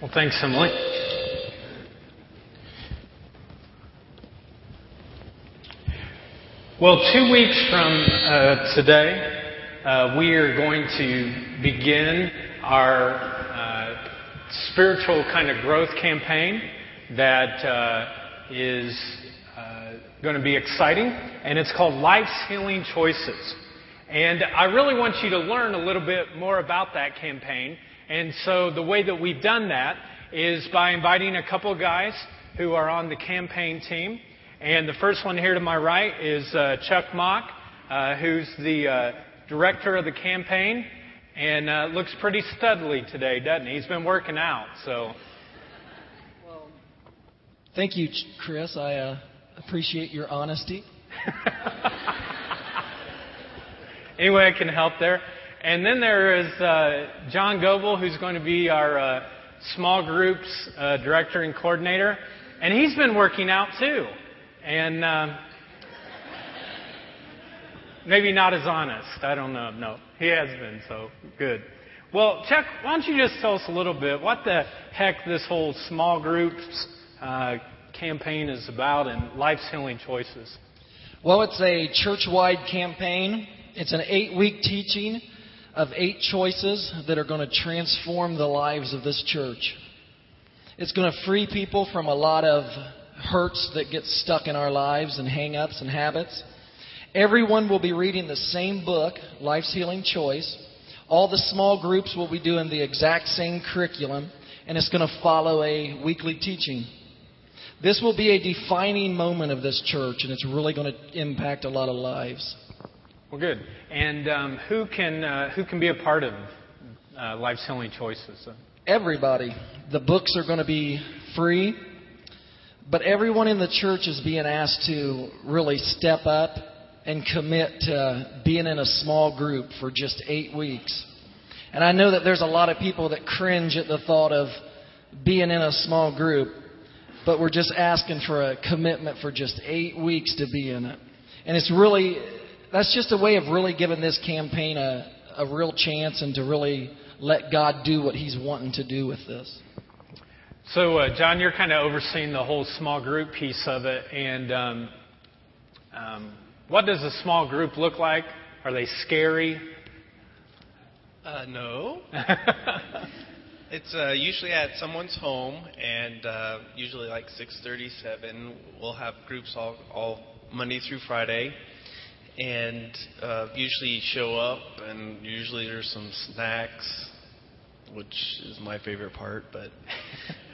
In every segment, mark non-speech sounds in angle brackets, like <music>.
Well, thanks, Emily. Well, two weeks from uh, today, uh, we are going to begin our uh, spiritual kind of growth campaign that uh, is uh, going to be exciting, and it's called Life's Healing Choices. And I really want you to learn a little bit more about that campaign. And so the way that we've done that is by inviting a couple of guys who are on the campaign team. And the first one here to my right is uh, Chuck Mock, uh, who's the uh, director of the campaign, and uh, looks pretty studly today, doesn't he? He's been working out, so. Well, thank you, Chris. I uh, appreciate your honesty. <laughs> Anyway, I can help there. And then there is uh, John Goebel, who's going to be our uh, small groups uh, director and coordinator, and he's been working out too, and um, maybe not as honest. I don't know. No, he has been. So good. Well, Chuck, why don't you just tell us a little bit what the heck this whole small groups uh, campaign is about and life's healing choices? Well, it's a church-wide campaign. It's an eight-week teaching of eight choices that are going to transform the lives of this church. It's going to free people from a lot of hurts that get stuck in our lives and hang-ups and habits. Everyone will be reading the same book, Life's Healing Choice. All the small groups will be doing the exact same curriculum, and it's going to follow a weekly teaching. This will be a defining moment of this church, and it's really going to impact a lot of lives. Well, good. And um, who can uh, who can be a part of uh, Life's Healing Choices? Everybody. The books are going to be free, but everyone in the church is being asked to really step up and commit to being in a small group for just eight weeks. And I know that there's a lot of people that cringe at the thought of being in a small group, but we're just asking for a commitment for just eight weeks to be in it. And it's really, that's just a way of really giving this campaign a, a real chance and to really let God do what He's wanting to do with this. So, uh, John, you're kind of overseeing the whole small group piece of it, and um, um, what does a small group look like? Are they scary? Uh, no. <laughs> it's uh, usually at someone's home, and uh, usually like 6:37. We'll have groups all, all Monday through Friday, and uh, usually show up, and usually there's some snacks, which is my favorite part. But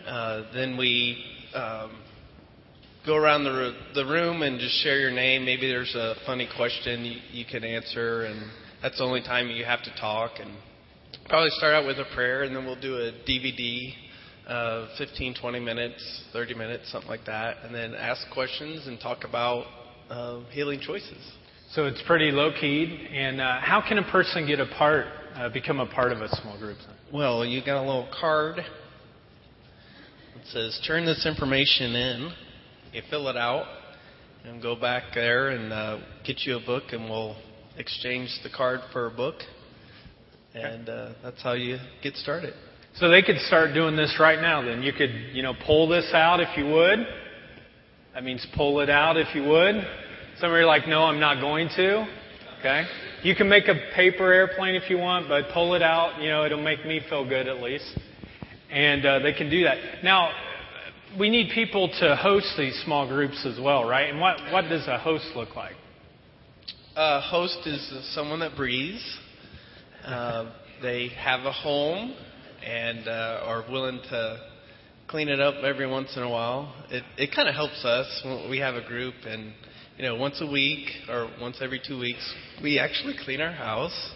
<laughs> uh, then we um, go around the the room and just share your name. Maybe there's a funny question you, you can answer, and that's the only time you have to talk. And probably start out with a prayer, and then we'll do a DVD. Uh, 15, 20 minutes, 30 minutes, something like that, and then ask questions and talk about uh, healing choices. So it's pretty low keyed. And uh, how can a person get a part, uh, become a part of a small group? Well, you got a little card. It says, "Turn this information in." You fill it out, and go back there and uh, get you a book, and we'll exchange the card for a book, and uh, that's how you get started. So they could start doing this right now. Then you could, you know, pull this out if you would. That means pull it out if you would. Some of you are like, no, I'm not going to. Okay? You can make a paper airplane if you want, but pull it out. You know, it'll make me feel good at least. And uh, they can do that. Now, we need people to host these small groups as well, right? And what, what does a host look like? A host is someone that breathes. Uh, they have a home and uh, are willing to clean it up every once in a while. It it kind of helps us when we have a group and you know once a week or once every two weeks we actually clean our house,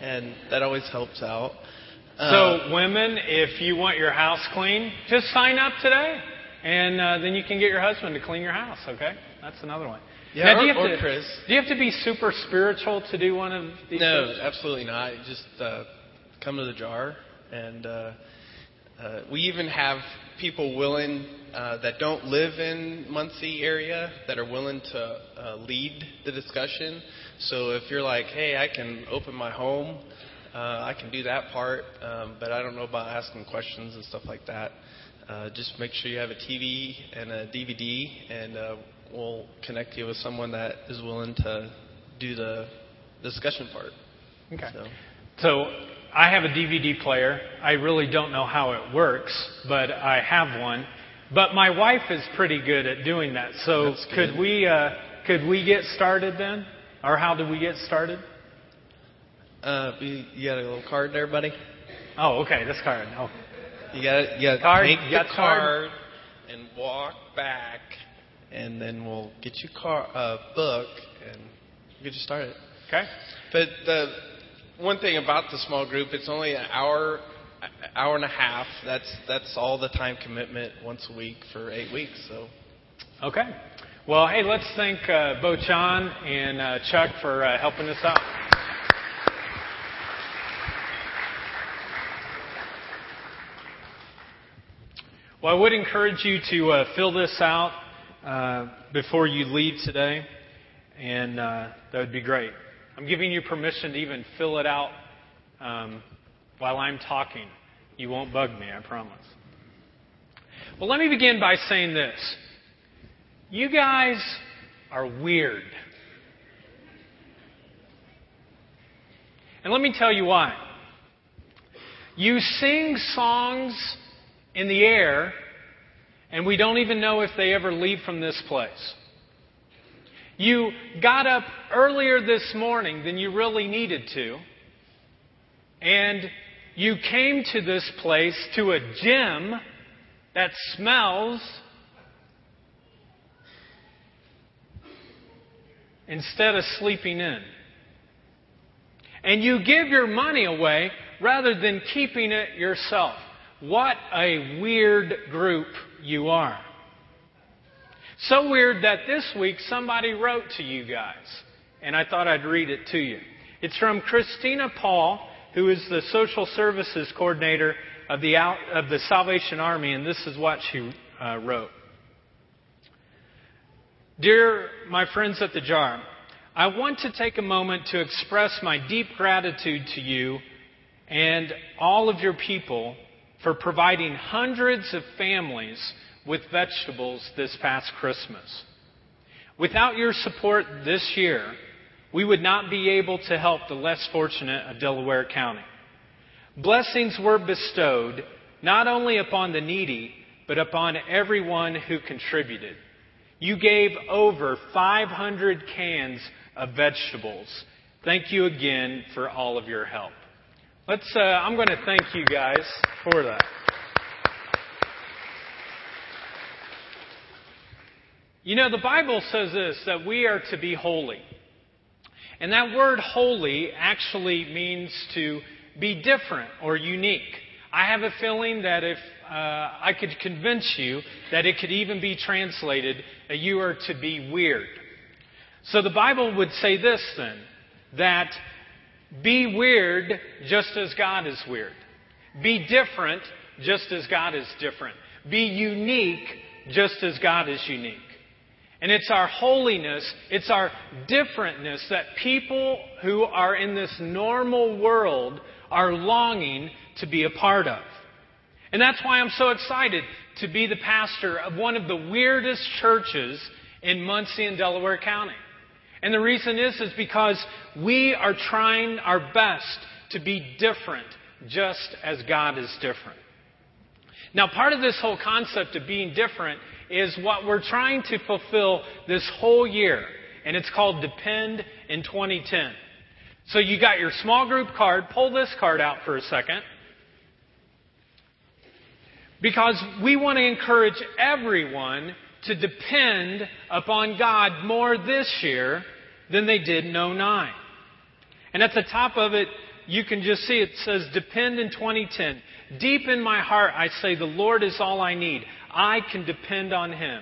and that always helps out. Uh, So, women, if you want your house clean, just sign up today, and uh, then you can get your husband to clean your house. Okay, that's another one. Yeah, Now, do or- you have or to, Chris. Do you have to be super spiritual to do one of these? no, things? absolutely not. Just uh, come to the jar, and uh, uh, we even have people willing uh, that don't live in Muncie area that are willing to uh, lead the discussion. So if you're like, hey, I can open my home Uh, I can do that part, um, but I don't know about asking questions and stuff like that. Uh, just make sure you have a TV and a DVD, and uh, we'll connect you with someone that is willing to do the discussion part. Okay. So, So I have a DVD player. I really don't know how it works, but I have one. But my wife is pretty good at doing that. So could we uh, could we get started then, or how do we get started? uh, you, you got a little card there, buddy? Oh, okay, this card. Oh, You got you got Card, make you the got card card? and walk back, and then we'll get you car uh, book and get you started. okay. But the one thing about the small group, it's only an hour, hour and a half. That's that's all the time commitment once a week for eight weeks. So Okay. Well, hey, let's thank uh, Bo Chan and uh, Chuck for uh, helping us out. Well, I would encourage you to uh, fill this out uh, before you leave today, and uh, that would be great. I'm giving you permission to even fill it out um, while I'm talking. You won't bug me, I promise. Well, let me begin by saying this. You guys are weird. And let me tell you why. You sing songs in the air, and we don't even know if they ever leave from this place. You got up earlier this morning than you really needed to, and you came to this place to a gym that smells instead of sleeping in. And you give your money away rather than keeping it yourself. What a weird group you are. So weird that this week somebody wrote to you guys, and I thought I'd read it to you. It's from Christina Paul, who is the social services coordinator of the, out, of the Salvation Army, and this is what she uh, wrote. Dear my friends at the jar, I want to take a moment to express my deep gratitude to you and all of your people for providing hundreds of families with vegetables this past Christmas. Without your support this year, we would not be able to help the less fortunate of Delaware County. Blessings were bestowed not only upon the needy, but upon everyone who contributed. You gave over 500 cans of vegetables. Thank you again for all of your help. Let's, uh, I'm going to thank you guys for that. You know, the Bible says this that we are to be holy. And that word holy actually means to be different or unique. I have a feeling that if uh, I could convince you that it could even be translated that you are to be weird. So the Bible would say this then that be weird just as God is weird. Be different just as God is different. Be unique just as God is unique. And it's our holiness, it's our differentness that people who are in this normal world are longing to be a part of. And that's why I'm so excited to be the pastor of one of the weirdest churches in Muncie and Delaware County. And the reason is, is because we are trying our best to be different, just as God is different. Now, part of this whole concept of being different is what we're trying to fulfill this whole year, and it's called Depend in 2010. So you got your small group card. Pull this card out for a second. Because we want to encourage everyone to depend upon God more this year than they did in 09. And at the top of it, you can just see it says, Depend in 2010. Deep in my heart, I say, The Lord is all I need. I can depend on Him.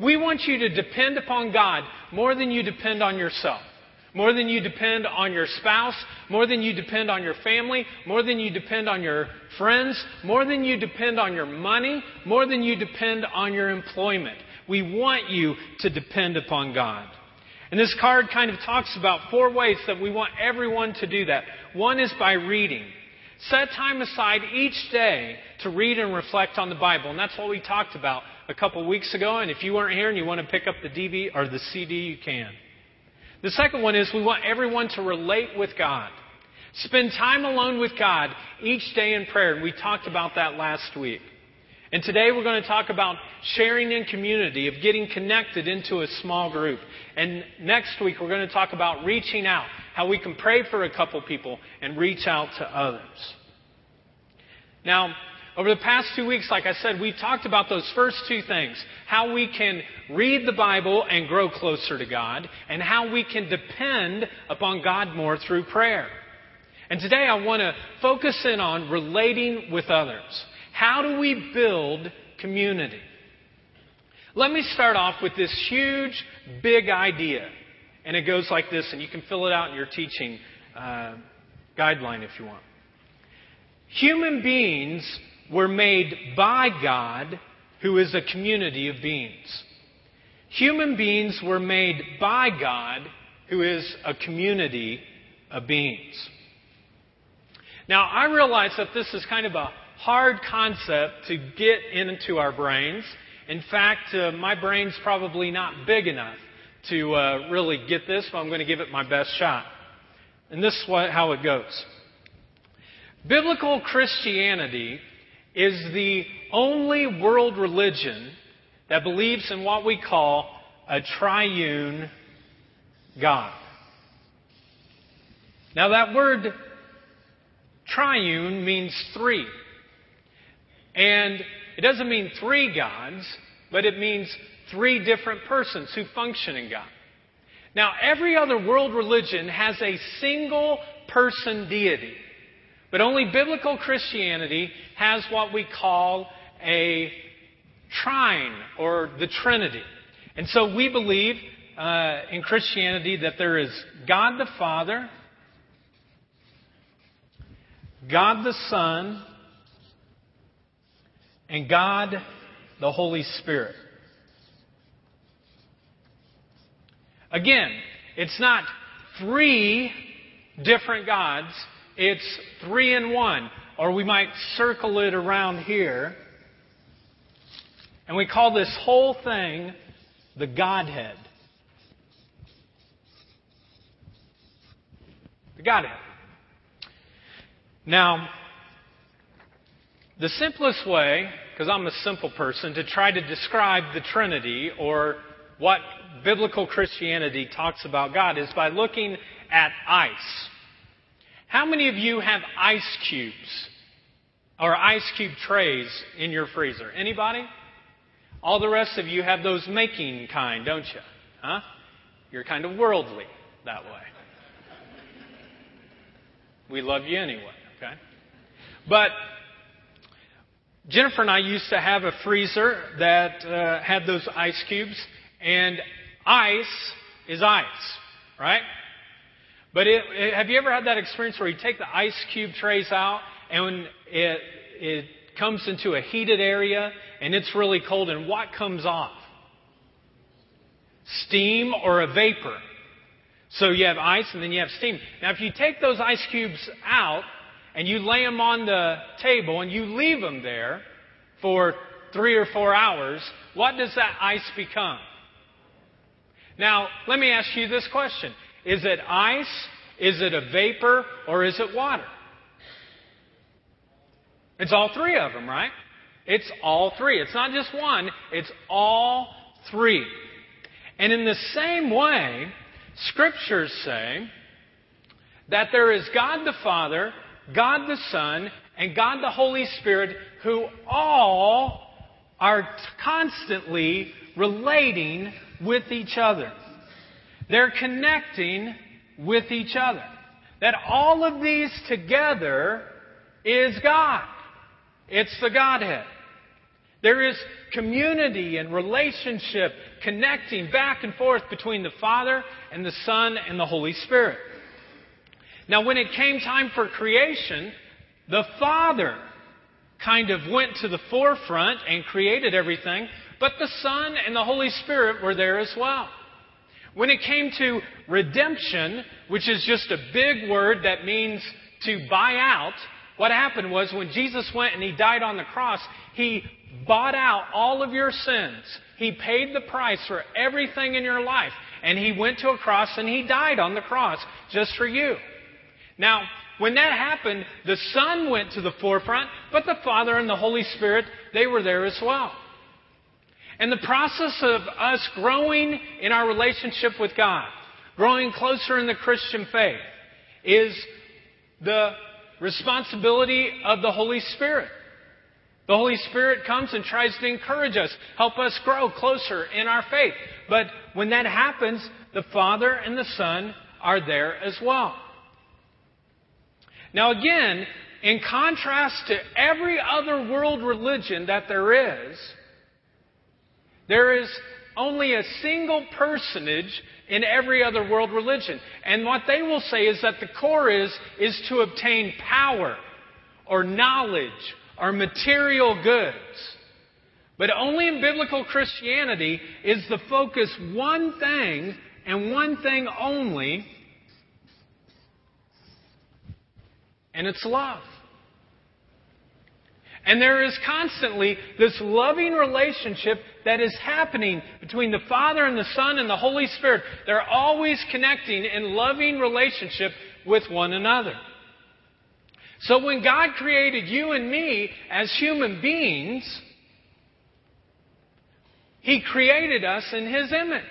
We want you to depend upon God more than you depend on yourself. More than you depend on your spouse, more than you depend on your family, more than you depend on your friends, more than you depend on your money, more than you depend on your employment. We want you to depend upon God. And this card kind of talks about four ways that we want everyone to do that. One is by reading. Set time aside each day to read and reflect on the Bible. And that's what we talked about a couple weeks ago. And if you weren't here and you want to pick up the DVD or the CD, you can. The second one is we want everyone to relate with God. Spend time alone with God each day in prayer. And we talked about that last week. And today we're going to talk about sharing in community, of getting connected into a small group. And next week we're going to talk about reaching out, how we can pray for a couple people and reach out to others. Now, over the past two weeks, like I said, we've talked about those first two things how we can read the Bible and grow closer to God, and how we can depend upon God more through prayer. And today I want to focus in on relating with others. How do we build community? Let me start off with this huge, big idea. And it goes like this, and you can fill it out in your teaching uh, guideline if you want. Human beings were made by God, who is a community of beings. Human beings were made by God, who is a community of beings. Now, I realize that this is kind of a hard concept to get into our brains. In fact, uh, my brain's probably not big enough to uh, really get this, but I'm going to give it my best shot. And this is what, how it goes. Biblical Christianity is the only world religion that believes in what we call a triune God. Now, that word triune means three. And it doesn't mean three gods, but it means three different persons who function in God. Now, every other world religion has a single person deity, but only biblical Christianity has what we call a triune or the Trinity. And so we believe uh, in Christianity that there is God the Father, God the Son, and God the Holy Spirit. Again, it's not three different gods, it's three in one. Or we might circle it around here. And we call this whole thing the Godhead. The Godhead. Now, the simplest way, because I'm a simple person, to try to describe the Trinity or what biblical Christianity talks about God is by looking at ice. How many of you have ice cubes or ice cube trays in your freezer? Anybody? All the rest of you have those making kind, don't you? Huh? You're kind of worldly that way. We love you anyway, okay? But Jennifer and I used to have a freezer that uh, had those ice cubes, and ice is ice, right? But it, it, have you ever had that experience where you take the ice cube trays out and it, it comes into a heated area and it's really cold, and what comes off? Steam or a vapor. So you have ice and then you have steam. Now, if you take those ice cubes out and you lay them on the table and you leave them there for three or four hours, what does that ice become? Now, let me ask you this question. Is it ice? Is it a vapor? Or is it water? It's all three of them, right? It's all three. It's not just one, it's all three. And in the same way, scriptures say that there is God the Father, God the Son, and God the Holy Spirit who all are constantly relating with each other. They're connecting with each other. That all of these together is God. It's the Godhead. There is community and relationship connecting back and forth between the Father and the Son and the Holy Spirit. Now, when it came time for creation, the Father kind of went to the forefront and created everything, but the Son and the Holy Spirit were there as well. When it came to redemption, which is just a big word that means to buy out, what happened was when Jesus went and he died on the cross, he bought out all of your sins. He paid the price for everything in your life. And he went to a cross and he died on the cross just for you. Now, when that happened, the Son went to the forefront, but the Father and the Holy Spirit, they were there as well. And the process of us growing in our relationship with God, growing closer in the Christian faith, is the responsibility of the Holy Spirit. The Holy Spirit comes and tries to encourage us, help us grow closer in our faith. But when that happens, the Father and the Son are there as well. Now, again, in contrast to every other world religion that there is, there is only a single personage in every other world religion. And what they will say is that the core is, is to obtain power or knowledge or material goods. But only in biblical Christianity is the focus one thing and one thing only, and it's love. And there is constantly this loving relationship that is happening between the Father and the Son and the Holy Spirit. They're always connecting in loving relationship with one another. So when God created you and me as human beings, He created us in His image.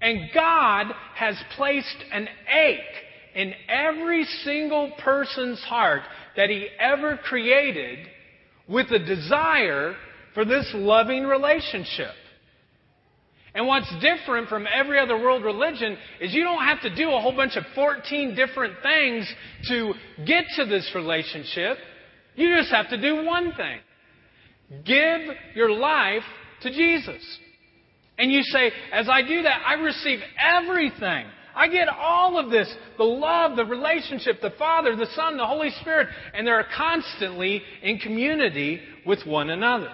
And God has placed an ache in every single person's heart that He ever created with a desire for this loving relationship. And what's different from every other world religion is you don't have to do a whole bunch of 14 different things to get to this relationship. You just have to do one thing. Give your life to Jesus. And you say, as I do that, I receive everything. I get all of this the love, the relationship, the Father, the Son, the Holy Spirit, and they're constantly in community with one another.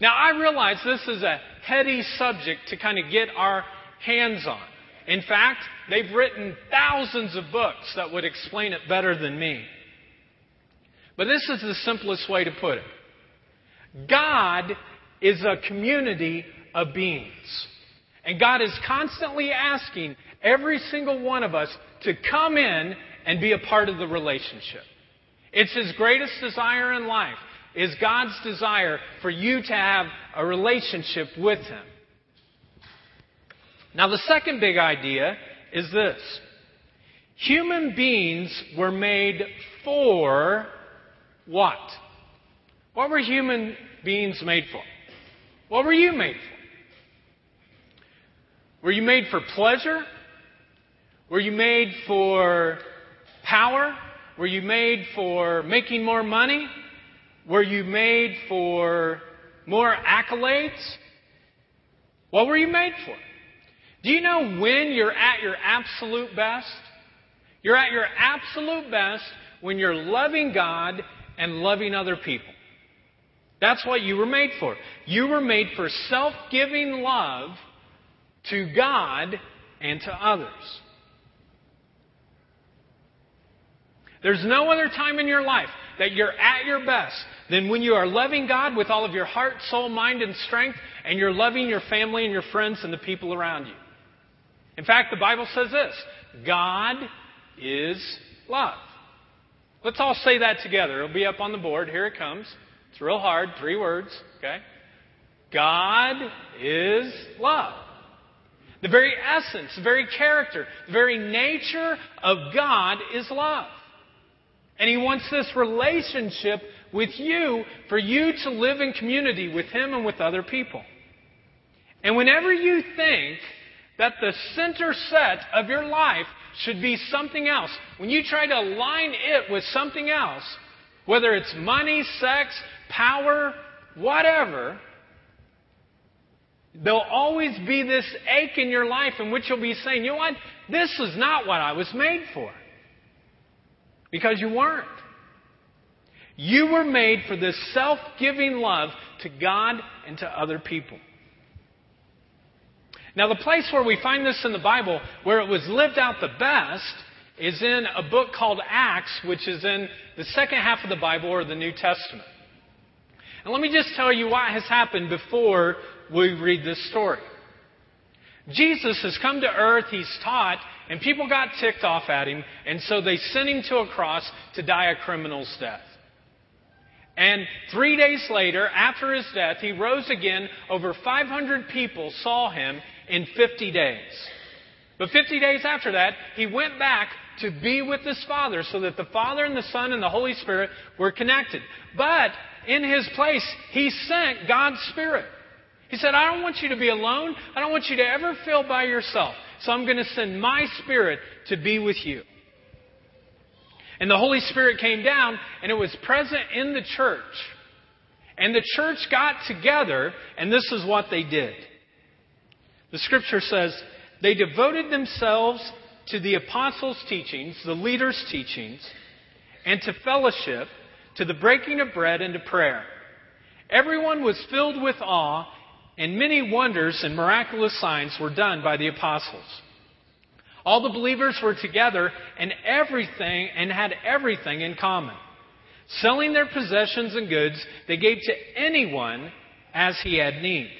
Now, I realize this is a heady subject to kind of get our hands on. In fact, they've written thousands of books that would explain it better than me. But this is the simplest way to put it God is a community of beings. And God is constantly asking every single one of us to come in and be a part of the relationship. It's His greatest desire in life is God's desire for you to have a relationship with Him. Now, the second big idea is this human beings were made for what? What were human beings made for? What were you made for? Were you made for pleasure? Were you made for power? Were you made for making more money? Were you made for more accolades? What were you made for? Do you know when you're at your absolute best? You're at your absolute best when you're loving God and loving other people. That's what you were made for. You were made for self giving love to God and to others. There's no other time in your life that you're at your best than when you are loving God with all of your heart, soul, mind, and strength, and you're loving your family and your friends and the people around you. In fact, the Bible says this God is love. Let's all say that together. It'll be up on the board. Here it comes. It's real hard. Three words. Okay? God is love. The very essence, the very character, the very nature of God is love. And He wants this relationship with you for you to live in community with Him and with other people. And whenever you think that the center set of your life should be something else, when you try to align it with something else, whether it's money, sex, power, whatever, there'll always be this ache in your life in which you'll be saying, you know what? This is not what I was made for. Because you weren't. You were made for this self giving love to God and to other people. Now, the place where we find this in the Bible, where it was lived out the best, is in a book called Acts, which is in the second half of the Bible or the New Testament. And let me just tell you what has happened before we read this story. Jesus has come to earth, he's taught, and people got ticked off at him, and so they sent him to a cross to die a criminal's death. And three days later, after his death, he rose again. Over 500 people saw him in 50 days. But 50 days after that, he went back to be with his Father so that the Father and the Son and the Holy Spirit were connected. But in his place, he sent God's Spirit. He said, I don't want you to be alone. I don't want you to ever feel by yourself. So I'm going to send my Spirit to be with you. And the Holy Spirit came down, and it was present in the church. And the church got together, and this is what they did. The scripture says, they devoted themselves to the apostles' teachings, the leaders' teachings, and to fellowship, to the breaking of bread, and to prayer. Everyone was filled with awe, and many wonders and miraculous signs were done by the apostles. All the believers were together and everything and had everything in common. Selling their possessions and goods, they gave to anyone as he had need.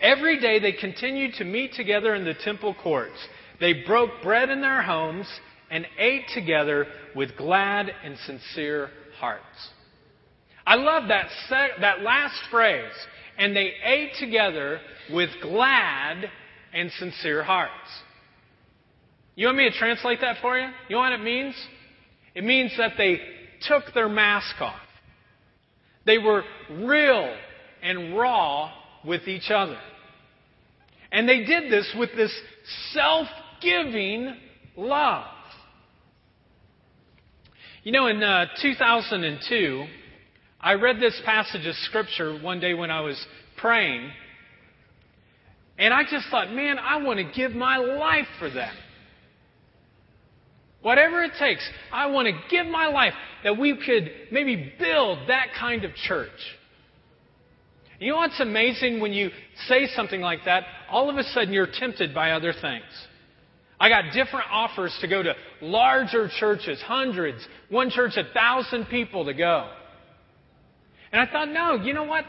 Every day they continued to meet together in the temple courts. They broke bread in their homes and ate together with glad and sincere hearts. I love that, that last phrase and they ate together with glad and sincere hearts. You want me to translate that for you? You know what it means? It means that they took their mask off. They were real and raw with each other. And they did this with this self giving love. You know, in uh, 2002, I read this passage of Scripture one day when I was praying, and I just thought, man, I want to give my life for that. Whatever it takes, I want to give my life that we could maybe build that kind of church. You know what's amazing when you say something like that? All of a sudden you're tempted by other things. I got different offers to go to larger churches, hundreds, one church, a thousand people to go. And I thought, no, you know what?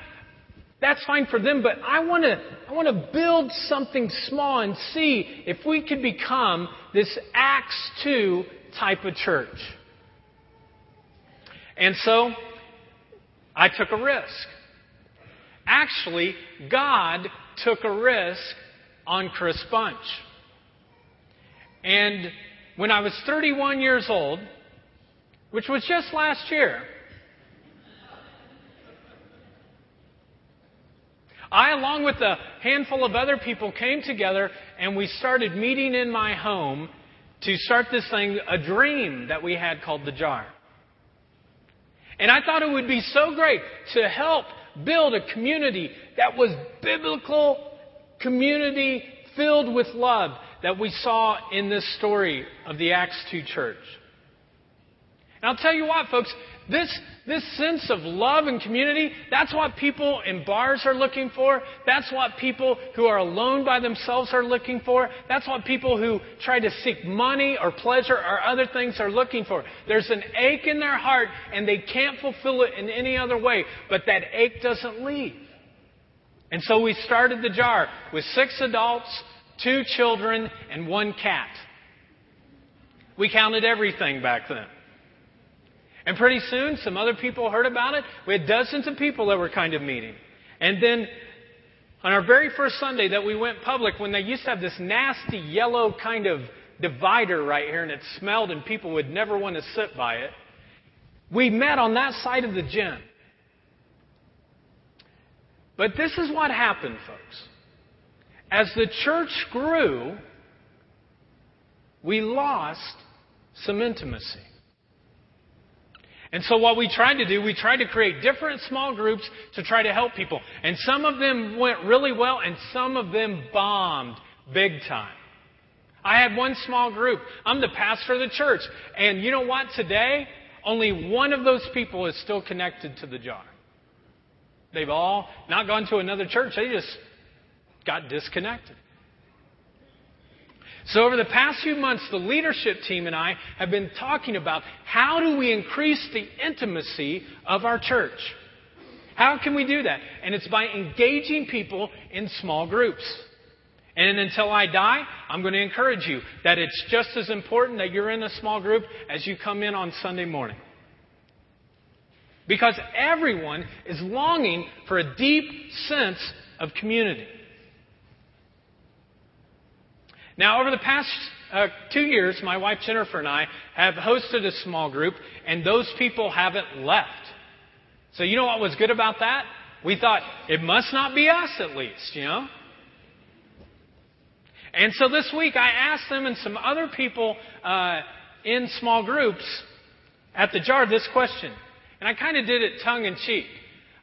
That's fine for them, but I want to I want to build something small and see if we could become this Acts 2 type of church. And so I took a risk. Actually, God took a risk on Chris Bunch. And when I was 31 years old, which was just last year, I, along with a handful of other people, came together and we started meeting in my home to start this thing, a dream that we had called the jar. And I thought it would be so great to help build a community that was biblical community filled with love that we saw in this story of the Acts 2 church. And I'll tell you what, folks, this, this sense of love and community, that's what people in bars are looking for. That's what people who are alone by themselves are looking for. That's what people who try to seek money or pleasure or other things are looking for. There's an ache in their heart and they can't fulfill it in any other way, but that ache doesn't leave. And so we started the jar with six adults, two children, and one cat. We counted everything back then. And pretty soon, some other people heard about it. We had dozens of people that were kind of meeting. And then on our very first Sunday that we went public, when they used to have this nasty yellow kind of divider right here and it smelled and people would never want to sit by it, we met on that side of the gym. But this is what happened, folks. As the church grew, we lost some intimacy. And so what we tried to do, we tried to create different small groups to try to help people. And some of them went really well and some of them bombed big time. I had one small group. I'm the pastor of the church. And you know what? Today, only one of those people is still connected to the jar. They've all not gone to another church. They just got disconnected. So, over the past few months, the leadership team and I have been talking about how do we increase the intimacy of our church? How can we do that? And it's by engaging people in small groups. And until I die, I'm going to encourage you that it's just as important that you're in a small group as you come in on Sunday morning. Because everyone is longing for a deep sense of community. Now, over the past uh, two years, my wife Jennifer and I have hosted a small group, and those people haven't left. So, you know what was good about that? We thought, it must not be us at least, you know? And so this week I asked them and some other people uh, in small groups at the jar this question. And I kind of did it tongue in cheek.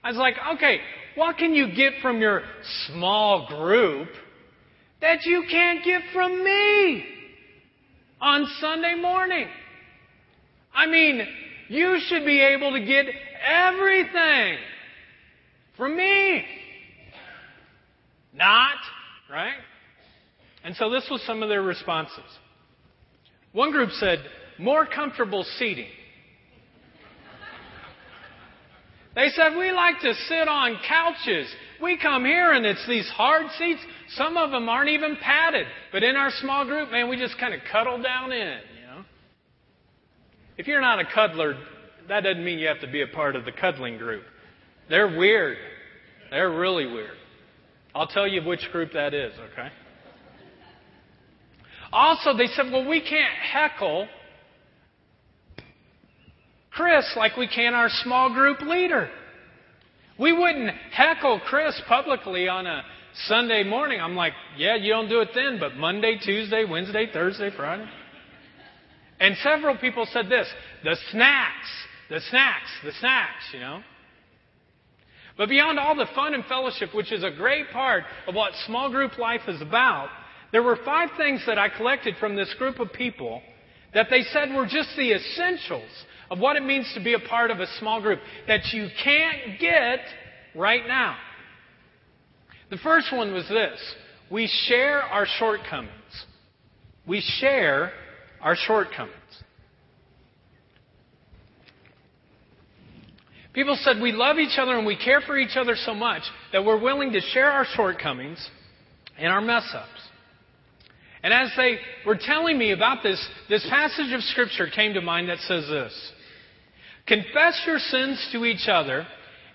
I was like, okay, what can you get from your small group that you can't get from me on Sunday morning? I mean, you should be able to get everything from me. Not, right? And so this was some of their responses. One group said, more comfortable seating. They said, we like to sit on couches. We come here and it's these hard seats. Some of them aren't even padded. But in our small group, man, we just kind of cuddle down in, you know. If you're not a cuddler, that doesn't mean you have to be a part of the cuddling group. They're weird. They're really weird. I'll tell you which group that is, okay? Also, they said, well, we can't heckle Chris like we can our small group leader. We wouldn't heckle Chris publicly on a Sunday morning. I'm like, yeah, you don't do it then, but Monday, Tuesday, Wednesday, Thursday, Friday. And several people said this the snacks, the snacks, the snacks, you know. But beyond all the fun and fellowship, which is a great part of what small group life is about, there were five things that I collected from this group of people that they said were just the essentials of what it means to be a part of a small group that you can't get right now. The first one was this we share our shortcomings. We share our shortcomings. People said we love each other and we care for each other so much that we're willing to share our shortcomings and our mess ups. And as they were telling me about this, this passage of Scripture came to mind that says this Confess your sins to each other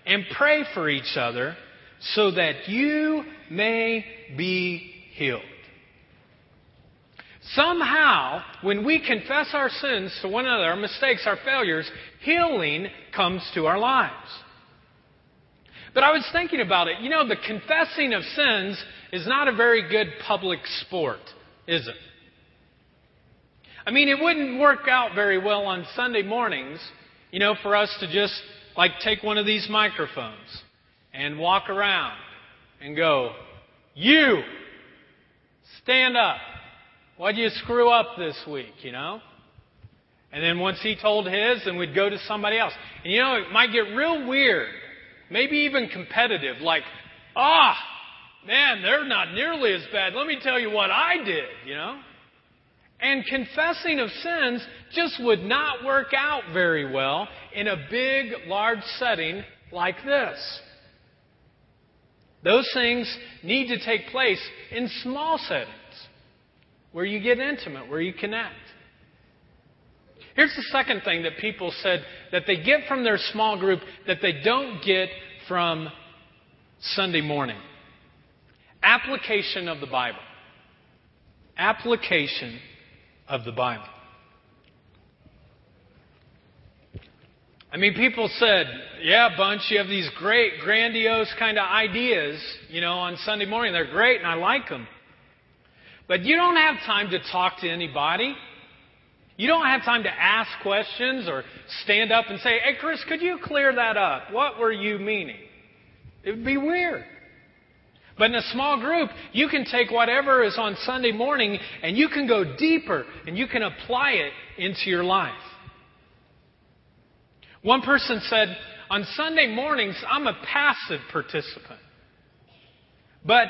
and pray for each other so that you may be healed. Somehow, when we confess our sins to one another, our mistakes, our failures, healing comes to our lives. But I was thinking about it. You know, the confessing of sins is not a very good public sport is it? I mean, it wouldn't work out very well on Sunday mornings, you know, for us to just like take one of these microphones and walk around and go, You, stand up. Why'd you screw up this week, you know? And then once he told his, then we'd go to somebody else. And you know, it might get real weird, maybe even competitive, like, ah, man, they're not nearly as bad. Let me tell you what I did, you know? And confessing of sins just would not work out very well in a big, large setting like this. Those things need to take place in small settings where you get intimate, where you connect. Here's the second thing that people said that they get from their small group that they don't get from Sunday morning. Application of the Bible. Application of the Bible. I mean, people said, yeah, Bunch, you have these great, grandiose kind of ideas, you know, on Sunday morning. They're great and I like them. But you don't have time to talk to anybody. You don't have time to ask questions or stand up and say, hey, Chris, could you clear that up? What were you meaning? It would be weird. But in a small group, you can take whatever is on Sunday morning and you can go deeper and you can apply it into your life. One person said, on Sunday mornings, I'm a passive participant. But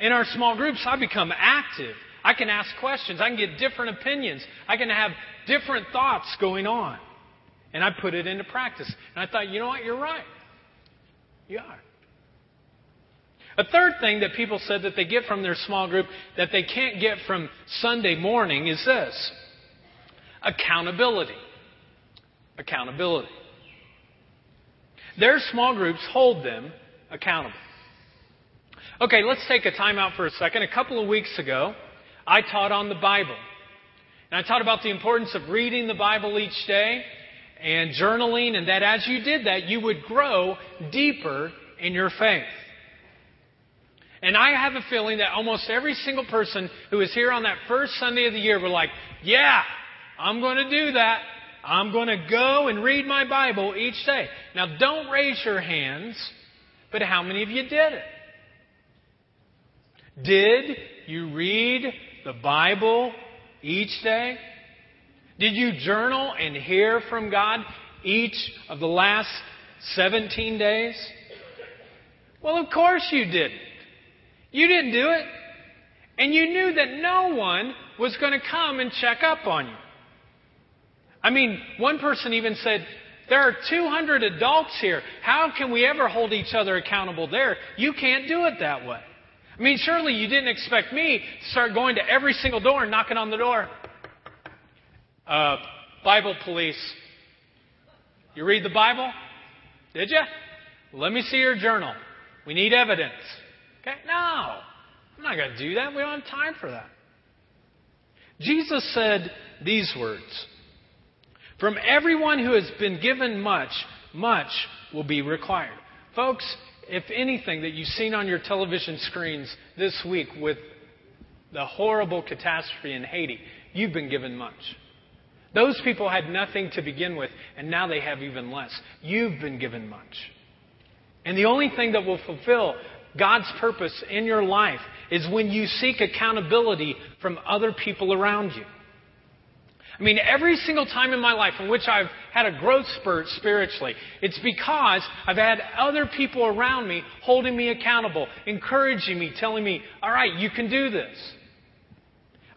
in our small groups, I become active. I can ask questions. I can get different opinions. I can have different thoughts going on. And I put it into practice. And I thought, you know what? You're right. You are. A third thing that people said that they get from their small group that they can't get from Sunday morning is this accountability. Accountability. Their small groups hold them accountable. Okay, let's take a time out for a second. A couple of weeks ago, I taught on the Bible. And I taught about the importance of reading the Bible each day and journaling, and that as you did that, you would grow deeper in your faith. And I have a feeling that almost every single person who is here on that first Sunday of the year were like, yeah, I'm going to do that. I'm going to go and read my Bible each day. Now, don't raise your hands, but how many of you did it? Did you read the Bible each day? Did you journal and hear from God each of the last 17 days? Well, of course you didn't. You didn't do it. And you knew that no one was going to come and check up on you. I mean, one person even said, There are 200 adults here. How can we ever hold each other accountable there? You can't do it that way. I mean, surely you didn't expect me to start going to every single door and knocking on the door. Uh, Bible police. You read the Bible? Did you? Let me see your journal. We need evidence. Okay? No. I'm not going to do that. We don't have time for that. Jesus said these words From everyone who has been given much, much will be required. Folks, if anything that you've seen on your television screens this week with the horrible catastrophe in Haiti, you've been given much. Those people had nothing to begin with, and now they have even less. You've been given much. And the only thing that will fulfill God's purpose in your life is when you seek accountability from other people around you. I mean, every single time in my life in which I've had a growth spurt spiritually, it's because I've had other people around me holding me accountable, encouraging me, telling me, all right, you can do this.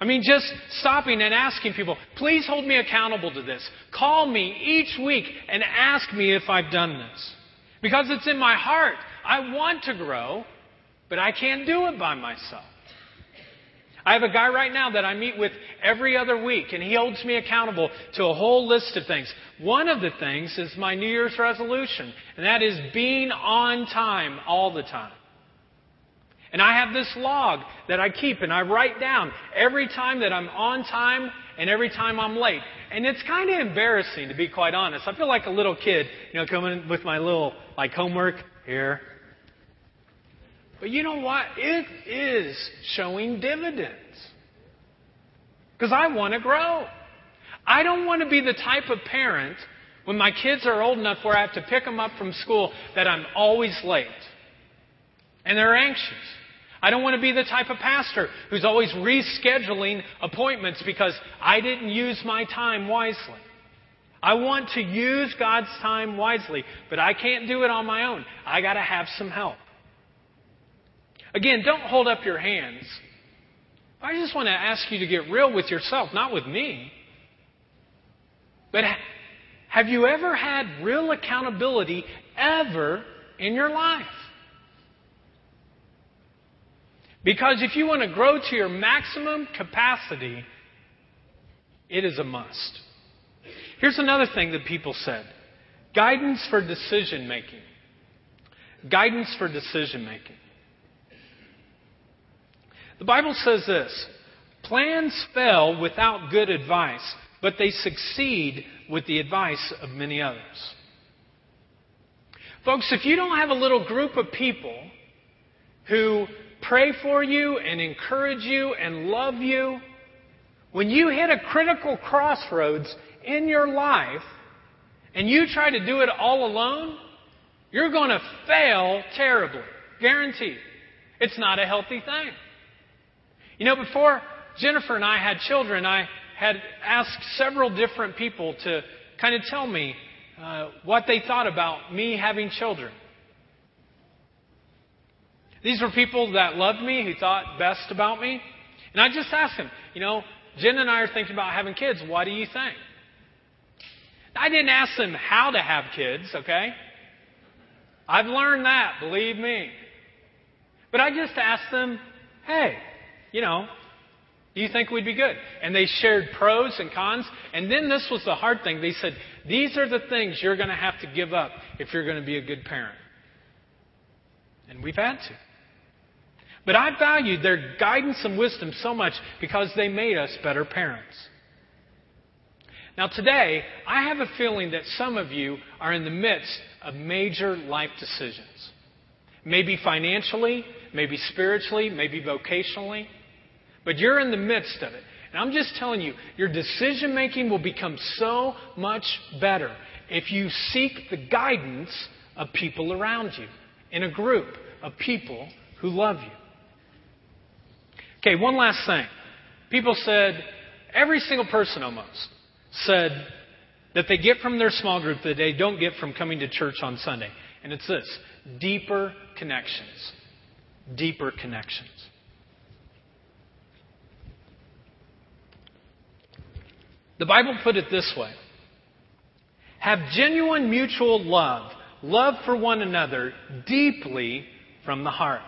I mean, just stopping and asking people, please hold me accountable to this. Call me each week and ask me if I've done this. Because it's in my heart. I want to grow, but I can't do it by myself. I have a guy right now that I meet with every other week, and he holds me accountable to a whole list of things. One of the things is my New Year's resolution, and that is being on time all the time. And I have this log that I keep and I write down every time that I'm on time and every time I'm late. And it's kind of embarrassing to be quite honest. I feel like a little kid, you know, coming with my little like homework here. But you know what? It is showing dividends. Because I want to grow. I don't want to be the type of parent when my kids are old enough where I have to pick them up from school that I'm always late. And they're anxious. I don't want to be the type of pastor who's always rescheduling appointments because I didn't use my time wisely. I want to use God's time wisely, but I can't do it on my own. I got to have some help. Again, don't hold up your hands. I just want to ask you to get real with yourself, not with me. But have you ever had real accountability ever in your life? Because if you want to grow to your maximum capacity, it is a must. Here's another thing that people said guidance for decision making. Guidance for decision making. The Bible says this plans fail without good advice, but they succeed with the advice of many others. Folks, if you don't have a little group of people who pray for you and encourage you and love you, when you hit a critical crossroads in your life and you try to do it all alone, you're going to fail terribly. Guaranteed. It's not a healthy thing. You know, before Jennifer and I had children, I had asked several different people to kind of tell me uh, what they thought about me having children. These were people that loved me, who thought best about me. And I just asked them, you know, Jen and I are thinking about having kids. What do you think? I didn't ask them how to have kids, okay? I've learned that, believe me. But I just asked them, hey, you know, do you think we'd be good? And they shared pros and cons. And then this was the hard thing. They said, these are the things you're going to have to give up if you're going to be a good parent. And we've had to. But I valued their guidance and wisdom so much because they made us better parents. Now, today, I have a feeling that some of you are in the midst of major life decisions. Maybe financially, maybe spiritually, maybe vocationally. But you're in the midst of it. And I'm just telling you, your decision making will become so much better if you seek the guidance of people around you, in a group of people who love you. Okay, one last thing. People said, every single person almost said that they get from their small group that they don't get from coming to church on Sunday. And it's this deeper connections. Deeper connections. The Bible put it this way Have genuine mutual love, love for one another deeply from the heart.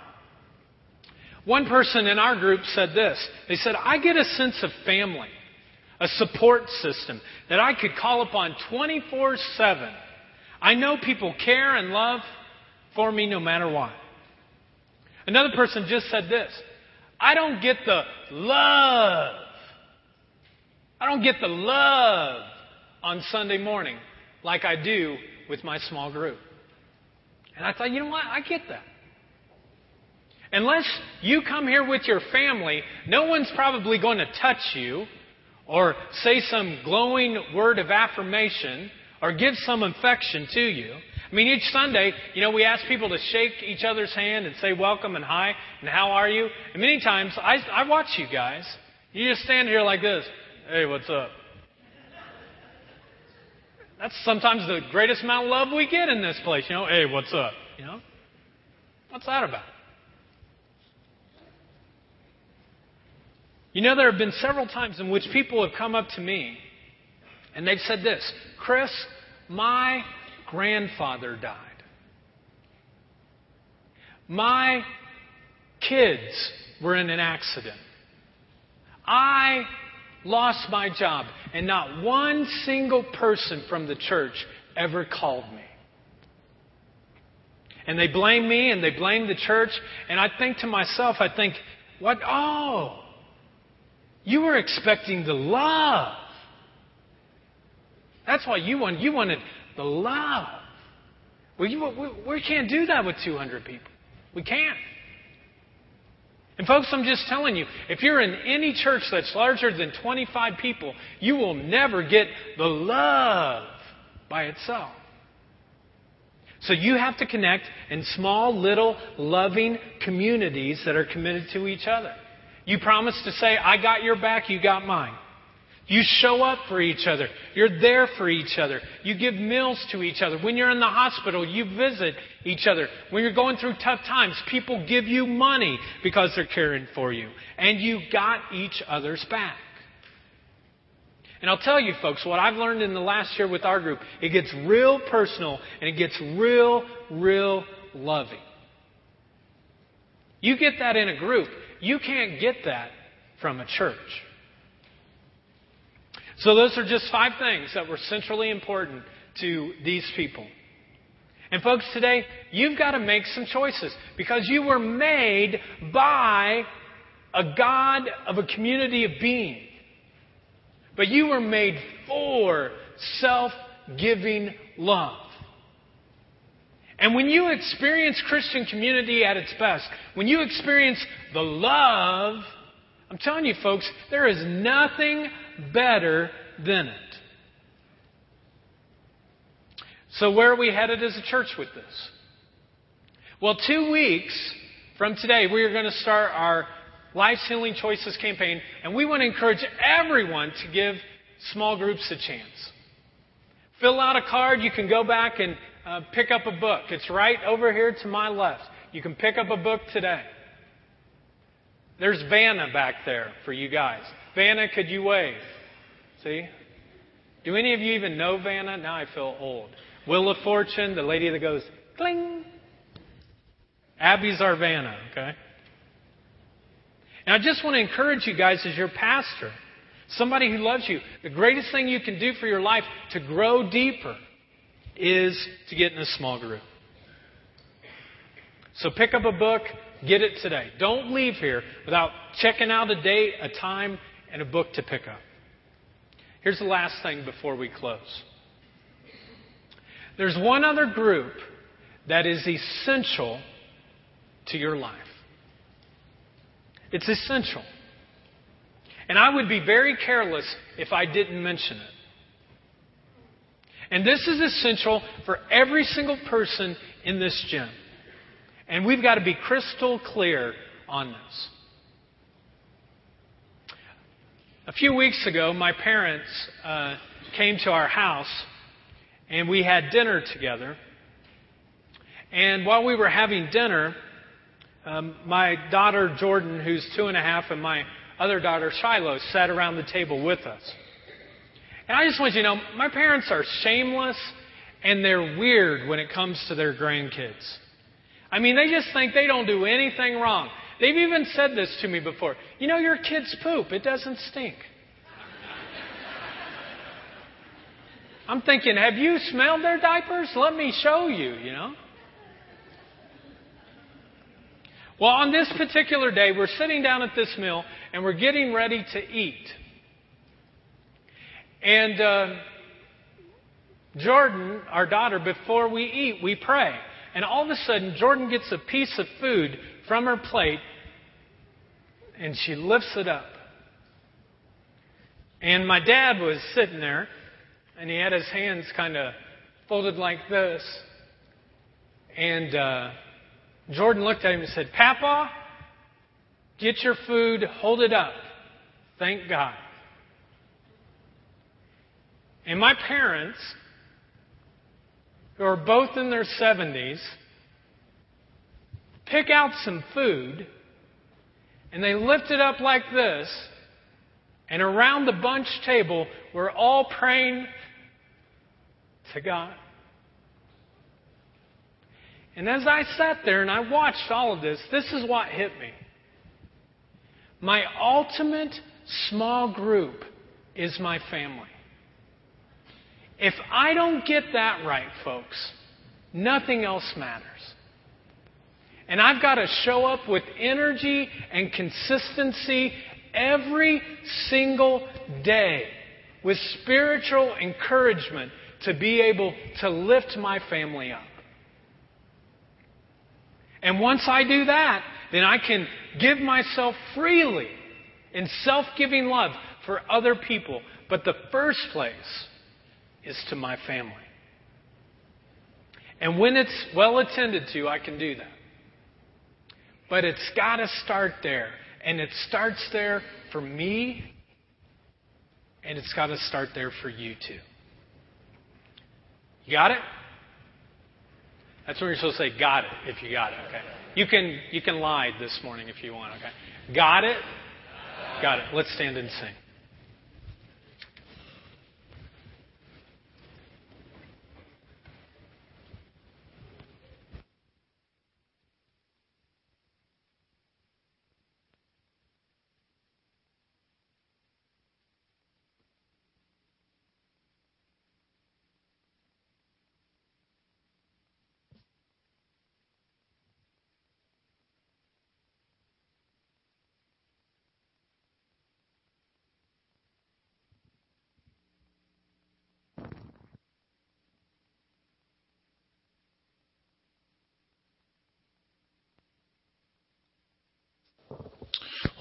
One person in our group said this. They said, I get a sense of family, a support system that I could call upon 24 7. I know people care and love for me no matter what. Another person just said this I don't get the love. I don't get the love on Sunday morning like I do with my small group. And I thought, you know what? I get that. Unless you come here with your family, no one's probably going to touch you or say some glowing word of affirmation or give some affection to you. I mean, each Sunday, you know, we ask people to shake each other's hand and say welcome and hi and how are you. And many times, I, I watch you guys. You just stand here like this. Hey, what's up? That's sometimes the greatest amount of love we get in this place. You know, hey, what's up? You know, what's that about? You know, there have been several times in which people have come up to me and they've said this Chris, my grandfather died. My kids were in an accident. I lost my job, and not one single person from the church ever called me. And they blame me and they blame the church, and I think to myself, I think, what? Oh, you were expecting the love. That's why you wanted, you wanted the love. Well, you, we, we can't do that with 200 people. We can't. And, folks, I'm just telling you, if you're in any church that's larger than 25 people, you will never get the love by itself. So you have to connect in small, little, loving communities that are committed to each other. You promise to say, I got your back, you got mine. You show up for each other. You're there for each other. You give meals to each other. When you're in the hospital, you visit each other. When you're going through tough times, people give you money because they're caring for you. And you got each other's back. And I'll tell you, folks, what I've learned in the last year with our group, it gets real personal and it gets real, real loving. You get that in a group. You can't get that from a church. So, those are just five things that were centrally important to these people. And, folks, today, you've got to make some choices because you were made by a God of a community of being. But you were made for self giving love. And when you experience Christian community at its best, when you experience the love, I'm telling you, folks, there is nothing better than it. So, where are we headed as a church with this? Well, two weeks from today, we are going to start our Life's Healing Choices campaign, and we want to encourage everyone to give small groups a chance. Fill out a card. You can go back and uh, pick up a book. It's right over here to my left. You can pick up a book today. There's Vanna back there for you guys. Vanna, could you wave? See? Do any of you even know Vanna? Now I feel old. Wheel of Fortune, the lady that goes cling. Abby's our Vanna, okay? And I just want to encourage you guys as your pastor, somebody who loves you, the greatest thing you can do for your life to grow deeper is to get in a small group. So pick up a book, get it today. Don't leave here without checking out a date, a time, and a book to pick up. Here's the last thing before we close. There's one other group that is essential to your life. It's essential. And I would be very careless if I didn't mention it. And this is essential for every single person in this gym. And we've got to be crystal clear on this. A few weeks ago, my parents uh, came to our house and we had dinner together. And while we were having dinner, um, my daughter Jordan, who's two and a half, and my other daughter Shiloh sat around the table with us. And I just want you to know, my parents are shameless and they're weird when it comes to their grandkids. I mean, they just think they don't do anything wrong. They've even said this to me before. You know, your kids poop, it doesn't stink. I'm thinking, have you smelled their diapers? Let me show you, you know. Well, on this particular day, we're sitting down at this meal and we're getting ready to eat. And uh, Jordan, our daughter, before we eat, we pray. And all of a sudden, Jordan gets a piece of food from her plate and she lifts it up. And my dad was sitting there and he had his hands kind of folded like this. And uh, Jordan looked at him and said, Papa, get your food, hold it up. Thank God. And my parents, who are both in their 70s, pick out some food and they lift it up like this. And around the bunch table, we're all praying to God. And as I sat there and I watched all of this, this is what hit me. My ultimate small group is my family. If I don't get that right, folks, nothing else matters. And I've got to show up with energy and consistency every single day with spiritual encouragement to be able to lift my family up. And once I do that, then I can give myself freely in self giving love for other people. But the first place is to my family. And when it's well attended to, I can do that. But it's got to start there. And it starts there for me, and it's got to start there for you too. You got it? That's when you're supposed to say got it if you got it, okay? You can you can lie this morning if you want, okay? Got it? Got it. Let's stand and sing.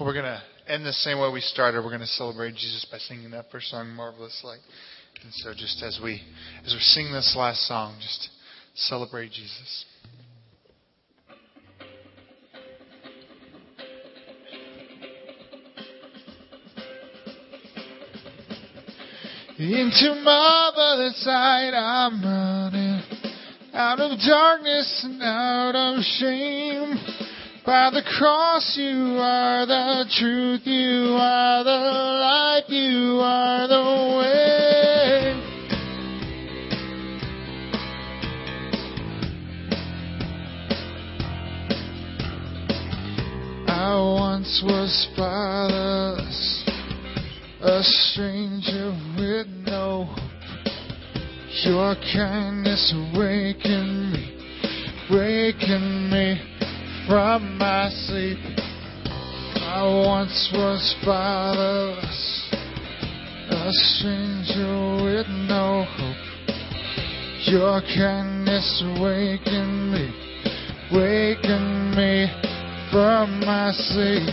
Well, we're going to end the same way we started. We're going to celebrate Jesus by singing that first song, Marvelous Light. And so just as we as we sing this last song, just celebrate Jesus. Into marvelous light I'm running. out of darkness and out of shame. By the cross, you are the truth, you are the light, you are the way. I once was fatherless, a stranger with no hope. Your kindness awakened me, wakened me from my sleep. I once was fatherless, a stranger with no hope. Your kindness awakened me, wakened me from my sleep.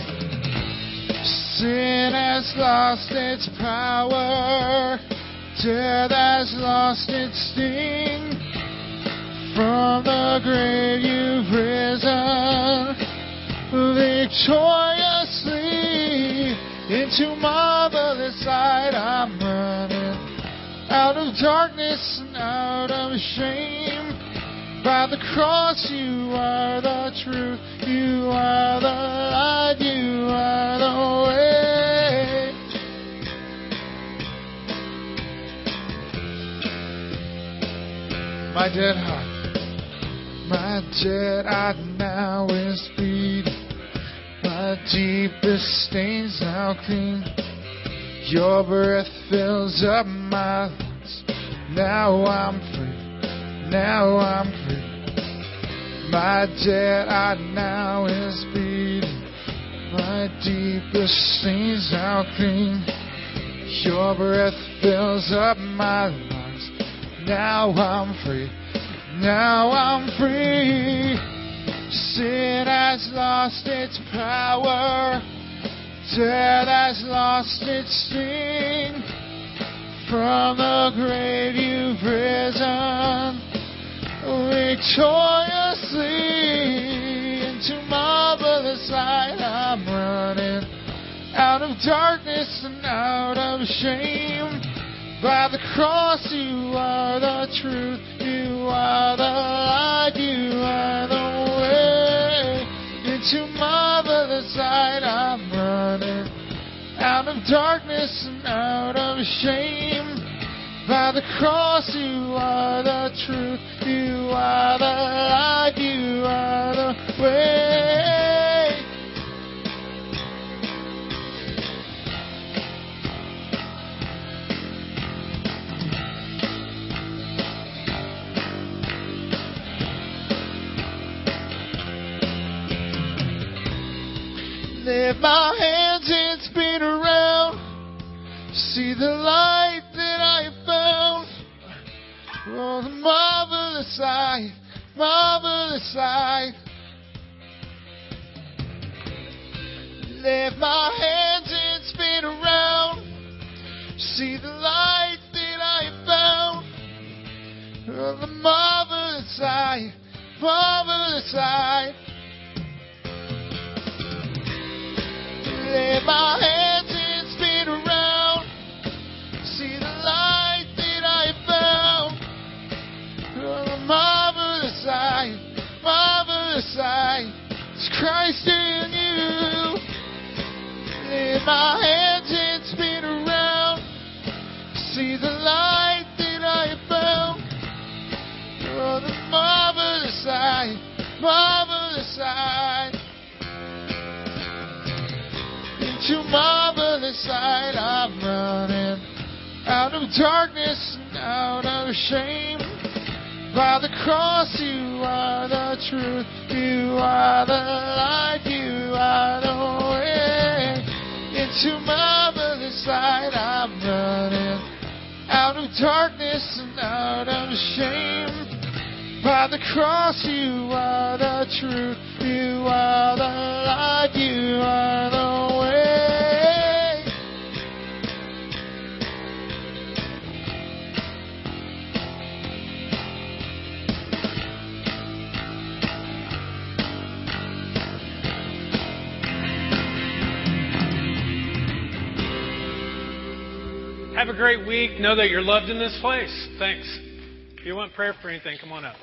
Sin has lost its power, death has lost its sting. From the grave you've risen victoriously into marvelous light. I'm running out of darkness and out of shame. By the cross, you are the truth, you are the light, you are the way. My dead heart, my dead heart now is beating. My deepest stains now clean. Your breath fills up my lungs. Now I'm free. Now I'm free. My heart now is beating. My deepest stains now clean. Your breath fills up my lungs. Now I'm free. Now I'm free. Sin has lost its power. Death has lost its sting. From the grave you've risen victoriously into marvelous light. I'm running out of darkness and out of shame. By the cross, you are the truth, you are the light, you are the way. Into marvelous light, I'm running out of darkness and out of shame. By the cross, you are the truth, you are the light, you are the way. Lift my hands and spin around. See the light that I found. Oh, the marvelous sight, marvelous sight. Lift my hands and spin around. See the light that I found. Oh, the marvelous sight, marvelous sight. Christ in you. Lift my hands and spin around. See the light that I found. Oh, the marvelous sight, marvelous sight. Into marvelous light I'm running out of darkness and out of shame. By the cross, you are the truth, you are the light, you are the way. Into marvelous light I'm running out of darkness and out of shame. By the cross, you are the truth, you are the light, you are the way. Have a great week. Know that you're loved in this place. Thanks. If you want prayer for anything, come on up.